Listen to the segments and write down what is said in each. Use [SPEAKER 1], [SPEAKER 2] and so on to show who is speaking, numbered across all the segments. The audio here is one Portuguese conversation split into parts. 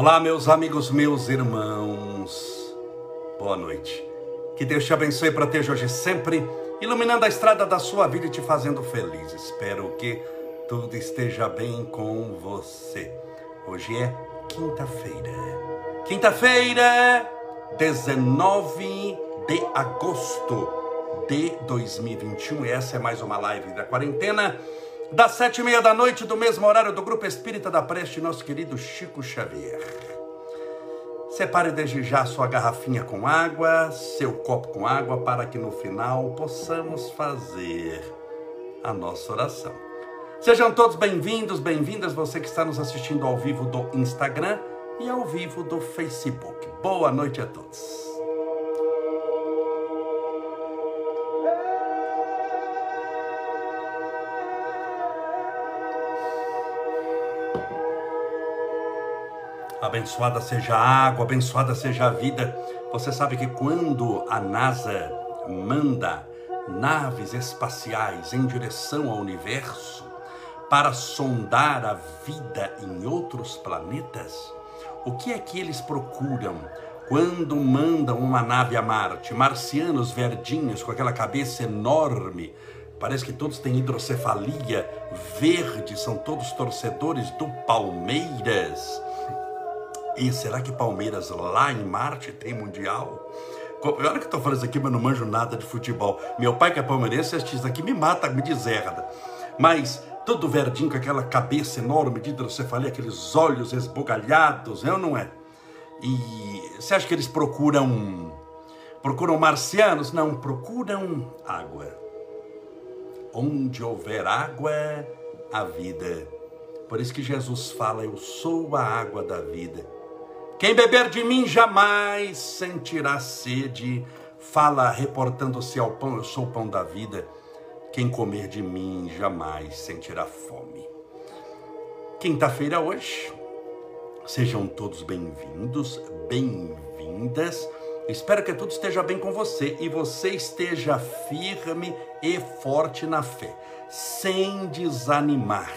[SPEAKER 1] Olá, meus amigos, meus irmãos. Boa noite. Que Deus te abençoe e proteja hoje sempre, iluminando a estrada da sua vida e te fazendo feliz. Espero que tudo esteja bem com você. Hoje é quinta-feira. Quinta-feira, 19 de agosto de 2021. E essa é mais uma live da quarentena das sete e meia da noite, do mesmo horário do Grupo Espírita da Preste, nosso querido Chico Xavier. Separe desde já sua garrafinha com água, seu copo com água, para que no final possamos fazer a nossa oração. Sejam todos bem-vindos, bem-vindas, você que está nos assistindo ao vivo do Instagram e ao vivo do Facebook. Boa noite a todos. Abençoada seja a água, abençoada seja a vida. Você sabe que quando a NASA manda naves espaciais em direção ao universo para sondar a vida em outros planetas, o que é que eles procuram quando mandam uma nave a Marte? Marcianos verdinhos com aquela cabeça enorme, parece que todos têm hidrocefalia, verde, são todos torcedores do Palmeiras e será que Palmeiras lá em Marte tem Mundial? Olha que eu tô falando isso aqui, mas não manjo nada de futebol. Meu pai que é palmeirense assiste isso aqui, me mata, me deserda. Mas todo verdinho com aquela cabeça enorme de hidrocefalia, aqueles olhos esbugalhados, é ou não é? E você acha que eles procuram procuram marcianos? Não, procuram água. Onde houver água, a vida. Por isso que Jesus fala: Eu sou a água da vida. Quem beber de mim jamais sentirá sede. Fala reportando-se ao pão, eu sou o pão da vida. Quem comer de mim jamais sentirá fome. Quinta-feira hoje. Sejam todos bem-vindos, bem-vindas. Espero que tudo esteja bem com você e você esteja firme e forte na fé, sem desanimar.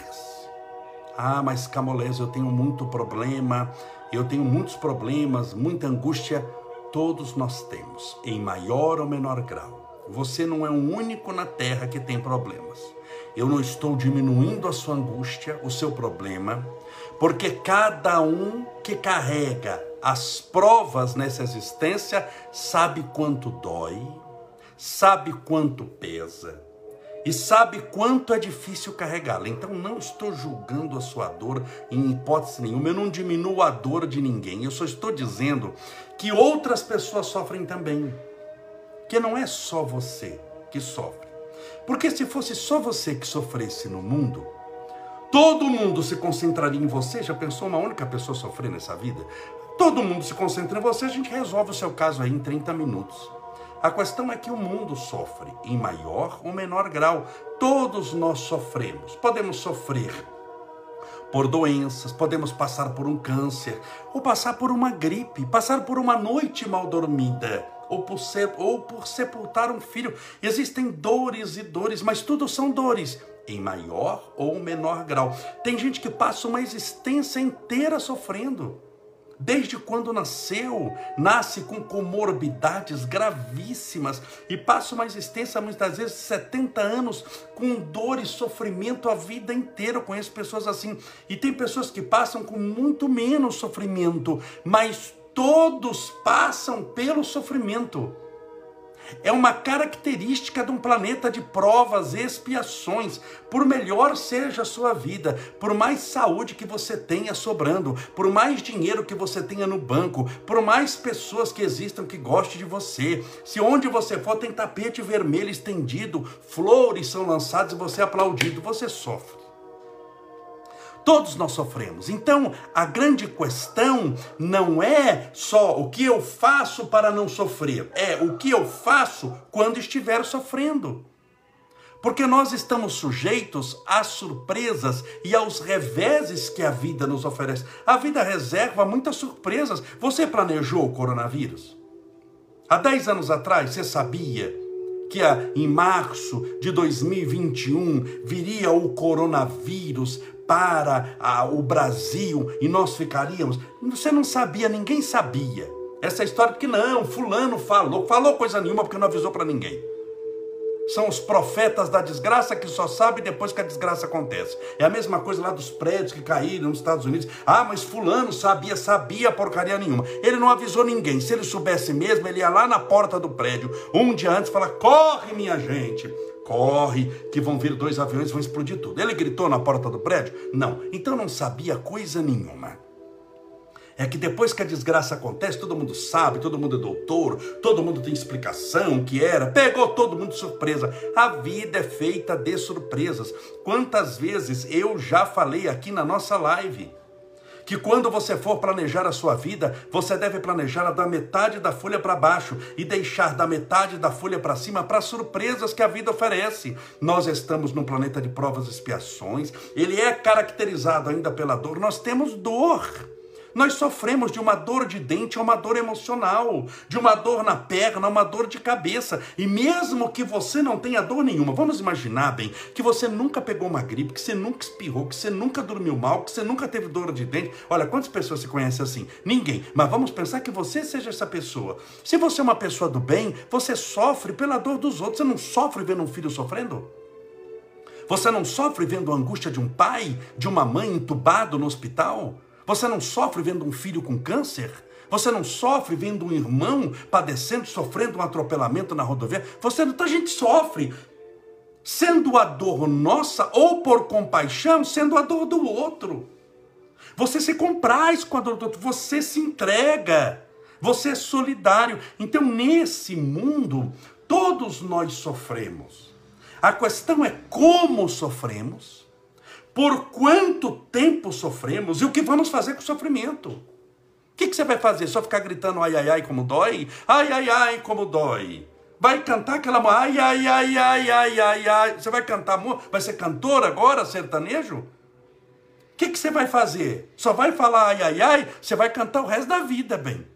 [SPEAKER 1] Ah, mas Camolés, eu tenho muito problema, eu tenho muitos problemas, muita angústia. Todos nós temos, em maior ou menor grau. Você não é o único na terra que tem problemas. Eu não estou diminuindo a sua angústia, o seu problema, porque cada um que carrega as provas nessa existência sabe quanto dói, sabe quanto pesa e sabe quanto é difícil carregá-la. Então não estou julgando a sua dor em hipótese nenhuma, eu não diminuo a dor de ninguém, eu só estou dizendo que outras pessoas sofrem também. Que não é só você que sofre. Porque se fosse só você que sofresse no mundo, todo mundo se concentraria em você. Já pensou uma única pessoa sofrer nessa vida? Todo mundo se concentra em você, a gente resolve o seu caso aí em 30 minutos. A questão é que o mundo sofre em maior ou menor grau. Todos nós sofremos. Podemos sofrer por doenças, podemos passar por um câncer, ou passar por uma gripe, passar por uma noite mal dormida, ou por, ou por sepultar um filho. Existem dores e dores, mas tudo são dores, em maior ou menor grau. Tem gente que passa uma existência inteira sofrendo desde quando nasceu, nasce com comorbidades gravíssimas e passa uma existência muitas vezes 70 anos com dor e sofrimento a vida inteira. Eu conheço pessoas assim e tem pessoas que passam com muito menos sofrimento, mas todos passam pelo sofrimento. É uma característica de um planeta de provas e expiações. Por melhor seja a sua vida, por mais saúde que você tenha sobrando, por mais dinheiro que você tenha no banco, por mais pessoas que existam que gostem de você, se onde você for tem tapete vermelho estendido, flores são lançadas e você é aplaudido, você sofre. Todos nós sofremos. Então, a grande questão não é só o que eu faço para não sofrer, é o que eu faço quando estiver sofrendo. Porque nós estamos sujeitos às surpresas e aos reveses que a vida nos oferece. A vida reserva muitas surpresas. Você planejou o coronavírus? Há 10 anos atrás, você sabia que em março de 2021 viria o coronavírus para o Brasil e nós ficaríamos. Você não sabia, ninguém sabia. Essa história que não, fulano falou, falou coisa nenhuma porque não avisou para ninguém. São os profetas da desgraça que só sabem depois que a desgraça acontece. É a mesma coisa lá dos prédios que caíram nos Estados Unidos. Ah, mas fulano sabia, sabia porcaria nenhuma. Ele não avisou ninguém. Se ele soubesse mesmo, ele ia lá na porta do prédio um dia antes e falar: corre, minha gente. Corre, que vão vir dois aviões vão explodir tudo. Ele gritou na porta do prédio? Não. Então não sabia coisa nenhuma é que depois que a desgraça acontece, todo mundo sabe, todo mundo é doutor, todo mundo tem explicação que era, pegou todo mundo de surpresa. A vida é feita de surpresas. Quantas vezes eu já falei aqui na nossa live que quando você for planejar a sua vida, você deve planejar da metade da folha para baixo e deixar da metade da folha para cima para surpresas que a vida oferece. Nós estamos num planeta de provas e expiações, ele é caracterizado ainda pela dor, nós temos dor. Nós sofremos de uma dor de dente, uma dor emocional, de uma dor na perna, uma dor de cabeça. E mesmo que você não tenha dor nenhuma, vamos imaginar bem que você nunca pegou uma gripe, que você nunca espirrou, que você nunca dormiu mal, que você nunca teve dor de dente. Olha, quantas pessoas se conhecem assim? Ninguém. Mas vamos pensar que você seja essa pessoa. Se você é uma pessoa do bem, você sofre pela dor dos outros. Você não sofre vendo um filho sofrendo? Você não sofre vendo a angústia de um pai, de uma mãe entubado no hospital? Você não sofre vendo um filho com câncer? Você não sofre vendo um irmão padecendo, sofrendo um atropelamento na rodovia? Você não, a gente sofre sendo a dor nossa ou por compaixão, sendo a dor do outro. Você se compraz com a dor do outro, você se entrega, você é solidário. Então, nesse mundo, todos nós sofremos. A questão é como sofremos por quanto tempo sofremos e o que vamos fazer com o sofrimento. O que, que você vai fazer? Só ficar gritando ai, ai, ai, como dói? Ai, ai, ai, como dói. Vai cantar aquela ai, ai, ai, ai, ai, ai, ai. Você vai cantar, vai ser cantor agora, sertanejo? O que, que você vai fazer? Só vai falar ai, ai, ai? Você vai cantar o resto da vida, bem.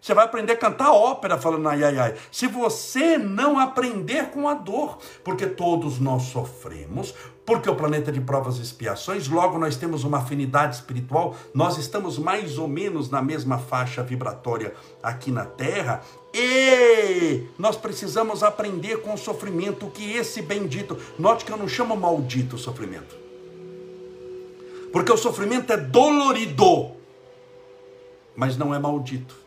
[SPEAKER 1] Você vai aprender a cantar ópera falando ai, ai, ai. Se você não aprender com a dor, porque todos nós sofremos, porque o planeta de provas e expiações, logo nós temos uma afinidade espiritual, nós estamos mais ou menos na mesma faixa vibratória aqui na Terra, e nós precisamos aprender com o sofrimento que esse bendito, note que eu não chamo maldito o sofrimento, porque o sofrimento é dolorido, mas não é maldito.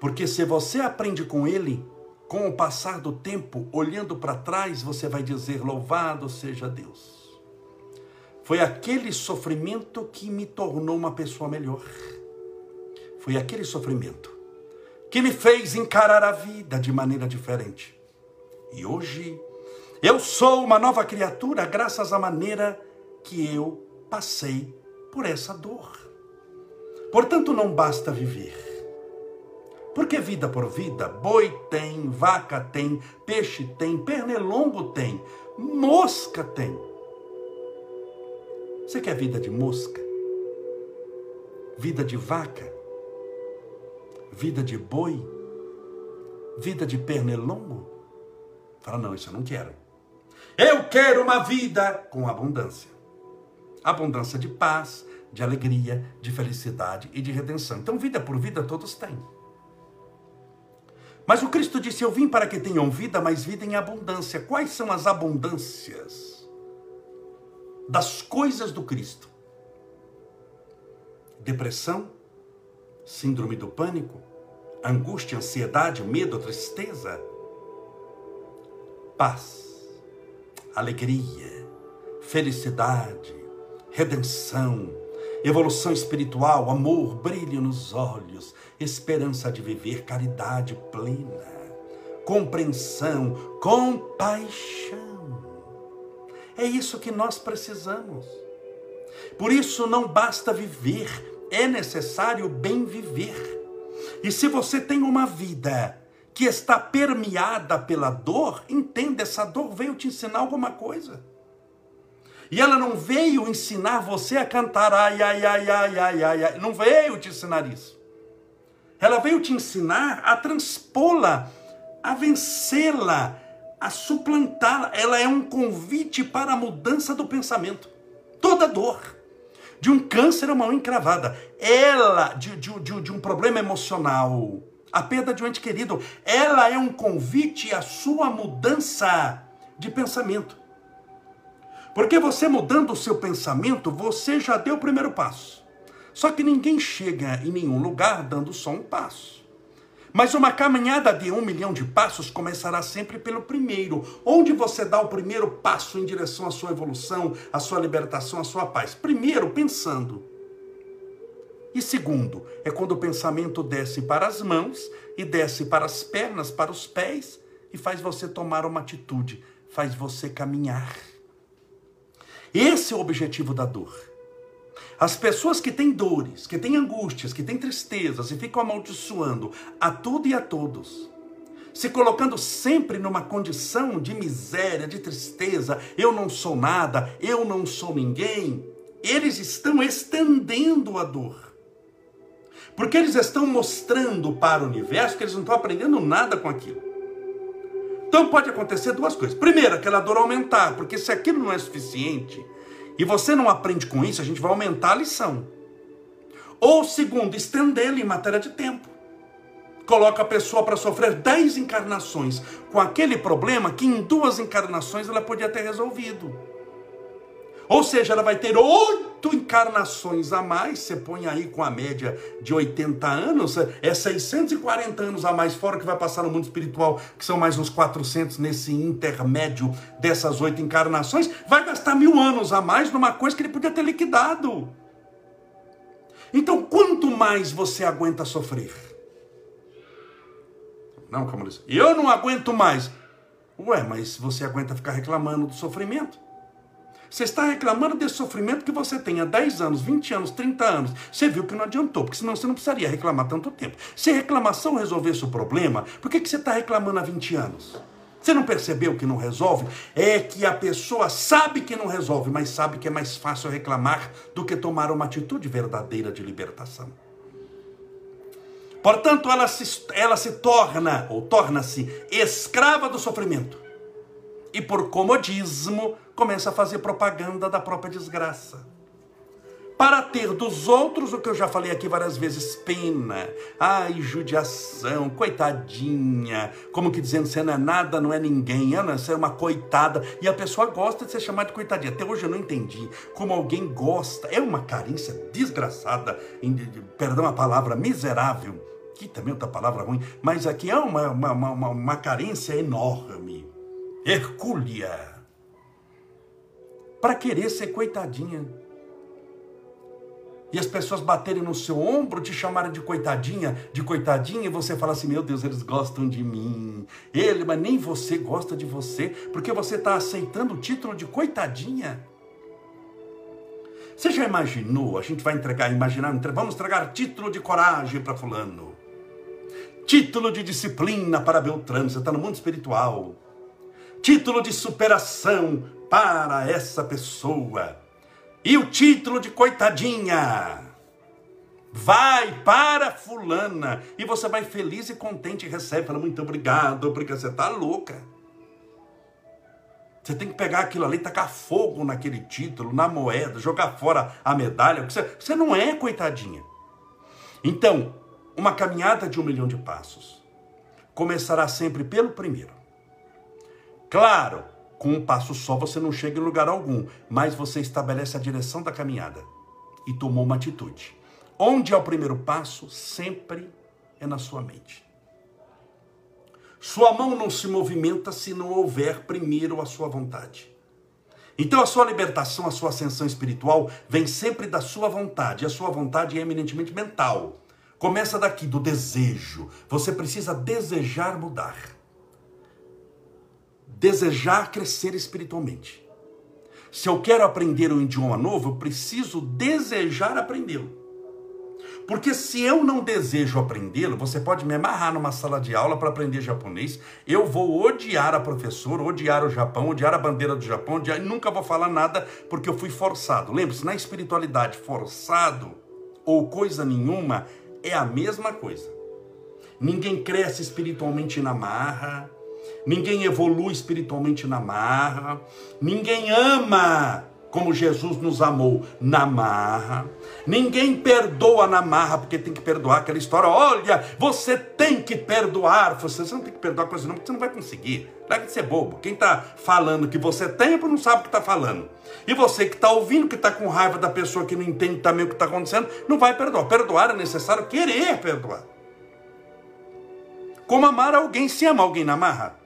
[SPEAKER 1] Porque se você aprende com ele, com o passar do tempo, olhando para trás, você vai dizer: Louvado seja Deus. Foi aquele sofrimento que me tornou uma pessoa melhor. Foi aquele sofrimento que me fez encarar a vida de maneira diferente. E hoje eu sou uma nova criatura graças à maneira que eu passei por essa dor. Portanto, não basta viver porque vida por vida, boi tem, vaca tem, peixe tem, pernilongo tem, mosca tem. Você quer vida de mosca? Vida de vaca? Vida de boi? Vida de pernilongo? Fala, não, isso eu não quero. Eu quero uma vida com abundância. Abundância de paz, de alegria, de felicidade e de redenção. Então, vida por vida todos têm. Mas o Cristo disse: Eu vim para que tenham vida, mas vida em abundância. Quais são as abundâncias das coisas do Cristo? Depressão, síndrome do pânico, angústia, ansiedade, medo, tristeza, paz, alegria, felicidade, redenção, evolução espiritual, amor, brilho nos olhos, esperança de viver, caridade plena, compreensão, compaixão. É isso que nós precisamos. Por isso não basta viver, é necessário bem viver. E se você tem uma vida que está permeada pela dor, entenda, essa dor veio te ensinar alguma coisa. E ela não veio ensinar você a cantar ai, ai, ai, ai, ai, ai, ai. Não veio te ensinar isso. Ela veio te ensinar a transpô-la a vencê-la, a suplantá-la. Ela é um convite para a mudança do pensamento. Toda dor de um câncer a uma encravada, ela, de, de, de, de um problema emocional, a perda de um ente querido, ela é um convite à sua mudança de pensamento. Porque você mudando o seu pensamento, você já deu o primeiro passo. Só que ninguém chega em nenhum lugar dando só um passo. Mas uma caminhada de um milhão de passos começará sempre pelo primeiro. Onde você dá o primeiro passo em direção à sua evolução, à sua libertação, à sua paz? Primeiro, pensando. E segundo, é quando o pensamento desce para as mãos e desce para as pernas, para os pés e faz você tomar uma atitude, faz você caminhar. Esse é o objetivo da dor. As pessoas que têm dores, que têm angústias, que têm tristezas e ficam amaldiçoando a tudo e a todos, se colocando sempre numa condição de miséria, de tristeza, eu não sou nada, eu não sou ninguém, eles estão estendendo a dor. Porque eles estão mostrando para o universo que eles não estão aprendendo nada com aquilo. Então pode acontecer duas coisas. Primeiro, aquela dor aumentar, porque se aquilo não é suficiente, e você não aprende com isso, a gente vai aumentar a lição. Ou segundo, estendê-la em matéria de tempo. Coloca a pessoa para sofrer dez encarnações com aquele problema que em duas encarnações ela podia ter resolvido. Ou seja, ela vai ter oito encarnações a mais, você põe aí com a média de 80 anos, é 640 anos a mais, fora que vai passar no mundo espiritual, que são mais uns 400 nesse intermédio dessas oito encarnações, vai gastar mil anos a mais numa coisa que ele podia ter liquidado. Então, quanto mais você aguenta sofrer? Não, Camila, eu não aguento mais. Ué, mas você aguenta ficar reclamando do sofrimento? Você está reclamando desse sofrimento que você tem há 10 anos, 20 anos, 30 anos. Você viu que não adiantou, porque senão você não precisaria reclamar tanto tempo. Se reclamação resolvesse o problema, por que, que você está reclamando há 20 anos? Você não percebeu que não resolve? É que a pessoa sabe que não resolve, mas sabe que é mais fácil reclamar do que tomar uma atitude verdadeira de libertação. Portanto, ela se, ela se torna, ou torna-se, escrava do sofrimento. E por comodismo, começa a fazer propaganda da própria desgraça. Para ter dos outros o que eu já falei aqui várias vezes: pena, ai, judiação, coitadinha, como que dizendo você não é nada, não é ninguém, você é uma coitada. E a pessoa gosta de ser chamada de coitadinha. Até hoje eu não entendi como alguém gosta. É uma carência desgraçada, perdão a palavra, miserável, que também é outra palavra ruim, mas aqui é uma, uma, uma, uma carência enorme, hercúlea para querer ser coitadinha. E as pessoas baterem no seu ombro, te chamarem de coitadinha, de coitadinha, e você fala assim: meu Deus, eles gostam de mim. Ele, mas nem você gosta de você, porque você está aceitando o título de coitadinha. Você já imaginou? A gente vai entregar, imaginar, vamos entregar título de coragem para Fulano, título de disciplina para Beltrano, você está no mundo espiritual, título de superação para essa pessoa. E o título de coitadinha vai para fulana e você vai feliz e contente e recebe, fala muito obrigado, porque você está louca. Você tem que pegar aquilo ali, tacar fogo naquele título, na moeda, jogar fora a medalha. Você, você não é coitadinha. Então, uma caminhada de um milhão de passos começará sempre pelo primeiro. Claro, com um passo só você não chega em lugar algum, mas você estabelece a direção da caminhada e tomou uma atitude. Onde é o primeiro passo? Sempre é na sua mente. Sua mão não se movimenta se não houver primeiro a sua vontade. Então a sua libertação, a sua ascensão espiritual vem sempre da sua vontade. A sua vontade é eminentemente mental. Começa daqui, do desejo. Você precisa desejar mudar desejar crescer espiritualmente. Se eu quero aprender um idioma novo, eu preciso desejar aprendê-lo. Porque se eu não desejo aprendê-lo, você pode me amarrar numa sala de aula para aprender japonês, eu vou odiar a professora, odiar o Japão, odiar a bandeira do Japão, odiar, nunca vou falar nada porque eu fui forçado. Lembre-se, na espiritualidade, forçado ou coisa nenhuma é a mesma coisa. ninguém cresce espiritualmente na marra, ninguém evolui espiritualmente na marra, ninguém ama como Jesus nos amou na marra. Ninguém perdoa na marra porque tem que perdoar aquela história. Olha, você tem que perdoar. Você não tem que perdoar coisa não, porque você não vai conseguir. Larga de ser bobo. Quem está falando que você tem, não sabe o que está falando. E você que está ouvindo, que está com raiva da pessoa que não entende também o que está acontecendo, não vai perdoar. Perdoar é necessário querer perdoar. Como amar alguém se ama alguém na marra.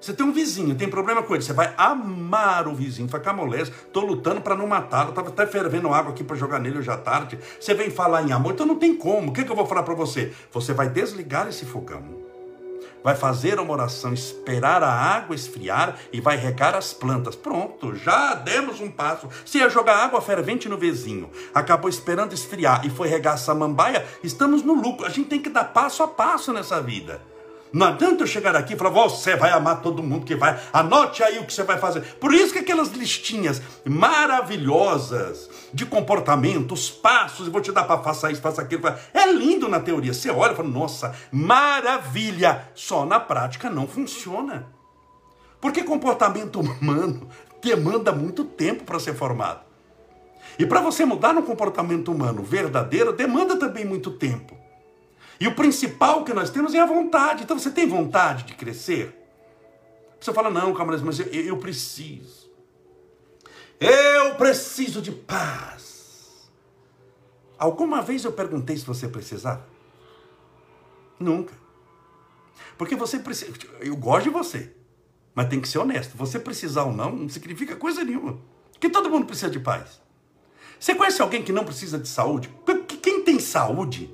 [SPEAKER 1] Você tem um vizinho, tem problema com ele, você vai amar o vizinho, ficar molesto, estou lutando para não matá-lo, estava até fervendo água aqui para jogar nele hoje à tarde. Você vem falar em amor, então não tem como. O que, que eu vou falar para você? Você vai desligar esse fogão, vai fazer uma oração, esperar a água esfriar e vai regar as plantas. Pronto, já demos um passo. Se ia jogar água fervente no vizinho, acabou esperando esfriar e foi regar a samambaia, estamos no lucro. A gente tem que dar passo a passo nessa vida. Não adianta eu chegar aqui e falar, você vai amar todo mundo que vai, anote aí o que você vai fazer. Por isso que aquelas listinhas maravilhosas de comportamento, os passos, vou te dar para faça isso, faça aquilo. É lindo na teoria. Você olha e fala, nossa, maravilha. Só na prática não funciona. Porque comportamento humano demanda muito tempo para ser formado. E para você mudar no comportamento humano verdadeiro, demanda também muito tempo. E o principal que nós temos é a vontade. Então você tem vontade de crescer? Você fala, não, Camarões, mas eu, eu preciso. Eu preciso de paz. Alguma vez eu perguntei se você precisava? Nunca. Porque você precisa. Eu gosto de você, mas tem que ser honesto. Você precisar ou não, não significa coisa nenhuma. Porque todo mundo precisa de paz. Você conhece alguém que não precisa de saúde? Quem tem saúde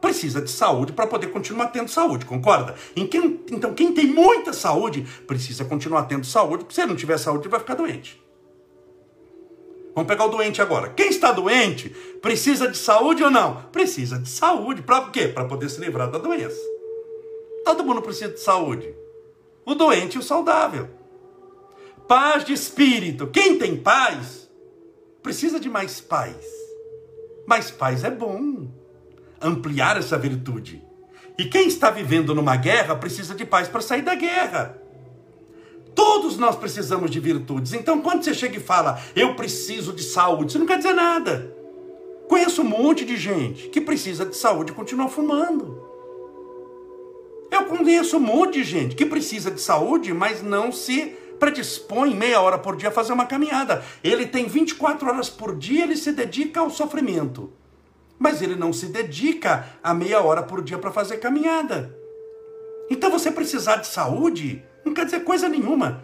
[SPEAKER 1] precisa de saúde para poder continuar tendo saúde, concorda? Quem, então, quem tem muita saúde precisa continuar tendo saúde, porque se ele não tiver saúde, ele vai ficar doente. Vamos pegar o doente agora. Quem está doente precisa de saúde ou não? Precisa de saúde. Para quê? Para poder se livrar da doença. Todo mundo precisa de saúde. O doente e o saudável. Paz de espírito. Quem tem paz precisa de mais paz. Mais paz é bom ampliar essa virtude. E quem está vivendo numa guerra precisa de paz para sair da guerra. Todos nós precisamos de virtudes. Então, quando você chega e fala, eu preciso de saúde, isso não quer dizer nada. Conheço um monte de gente que precisa de saúde e continua fumando. Eu conheço um monte de gente que precisa de saúde, mas não se predispõe meia hora por dia a fazer uma caminhada. Ele tem 24 horas por dia, ele se dedica ao sofrimento mas ele não se dedica a meia hora por dia para fazer caminhada. Então você precisar de saúde não quer dizer coisa nenhuma.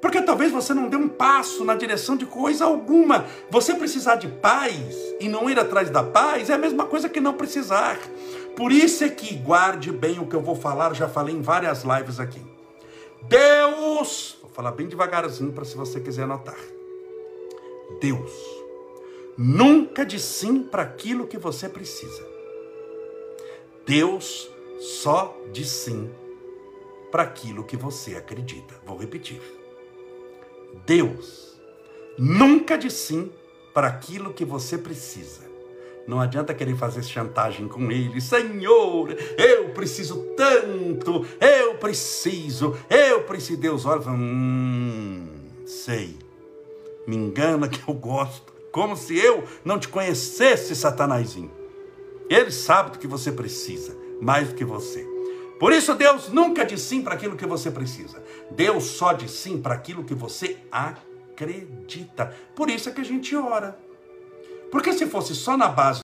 [SPEAKER 1] Porque talvez você não dê um passo na direção de coisa alguma. Você precisar de paz e não ir atrás da paz é a mesma coisa que não precisar. Por isso é que guarde bem o que eu vou falar, já falei em várias lives aqui. Deus, vou falar bem devagarzinho para se você quiser anotar. Deus Nunca diz sim para aquilo que você precisa. Deus só diz sim para aquilo que você acredita. Vou repetir. Deus nunca diz sim para aquilo que você precisa. Não adianta querer fazer chantagem com ele. Senhor, eu preciso tanto, eu preciso, eu preciso. Deus olha e fala, hum, sei, me engana que eu gosto como se eu não te conhecesse, Satanazinho. Ele sabe do que você precisa, mais do que você. Por isso, Deus nunca diz sim para aquilo que você precisa. Deus só diz sim para aquilo que você acredita. Por isso é que a gente ora. Porque se fosse só na base